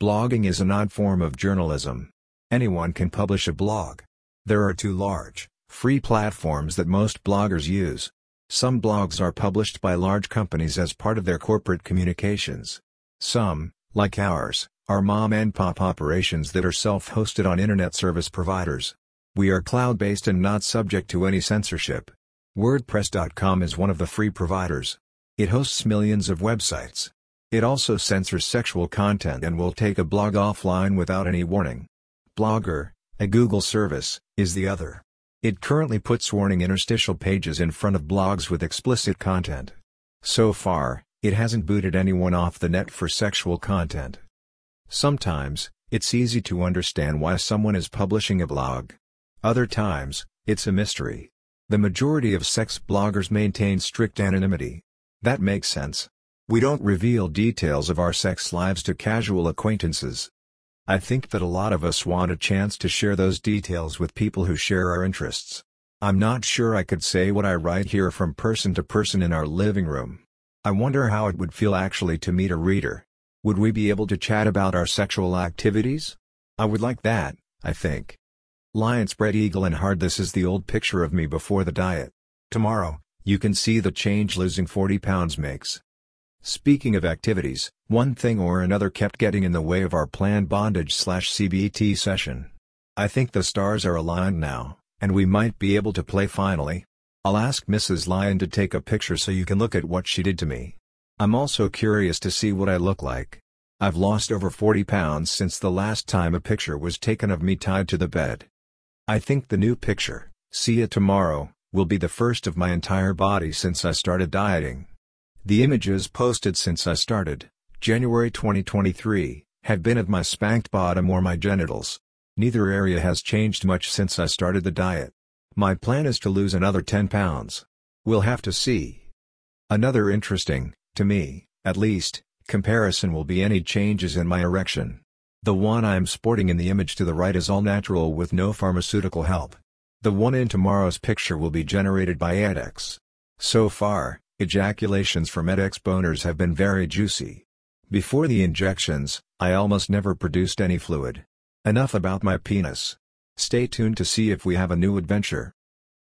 Blogging is an odd form of journalism. Anyone can publish a blog. There are two large, free platforms that most bloggers use. Some blogs are published by large companies as part of their corporate communications. Some, like ours, are mom and pop operations that are self-hosted on internet service providers. We are cloud-based and not subject to any censorship. WordPress.com is one of the free providers. It hosts millions of websites. It also censors sexual content and will take a blog offline without any warning. Blogger, a Google service, is the other. It currently puts warning interstitial pages in front of blogs with explicit content. So far, it hasn't booted anyone off the net for sexual content. Sometimes, it's easy to understand why someone is publishing a blog. Other times, it's a mystery. The majority of sex bloggers maintain strict anonymity. That makes sense. We don't reveal details of our sex lives to casual acquaintances. I think that a lot of us want a chance to share those details with people who share our interests. I'm not sure I could say what I write here from person to person in our living room. I wonder how it would feel actually to meet a reader. Would we be able to chat about our sexual activities? I would like that, I think. Lion spread eagle and hard this is the old picture of me before the diet. Tomorrow, you can see the change losing 40 pounds makes. Speaking of activities, one thing or another kept getting in the way of our planned bondage slash CBT session. I think the stars are aligned now, and we might be able to play finally. I'll ask Mrs. Lion to take a picture so you can look at what she did to me. I'm also curious to see what I look like. I've lost over 40 pounds since the last time a picture was taken of me tied to the bed. I think the new picture, see you tomorrow, will be the first of my entire body since I started dieting. The images posted since I started, January 2023, have been of my spanked bottom or my genitals. Neither area has changed much since I started the diet. My plan is to lose another 10 pounds. We'll have to see. Another interesting, to me, at least, comparison will be any changes in my erection. The one I'm sporting in the image to the right is all natural with no pharmaceutical help. The one in tomorrow's picture will be generated by Edex. So far, Ejaculations from Edex boners have been very juicy. Before the injections, I almost never produced any fluid. Enough about my penis. Stay tuned to see if we have a new adventure.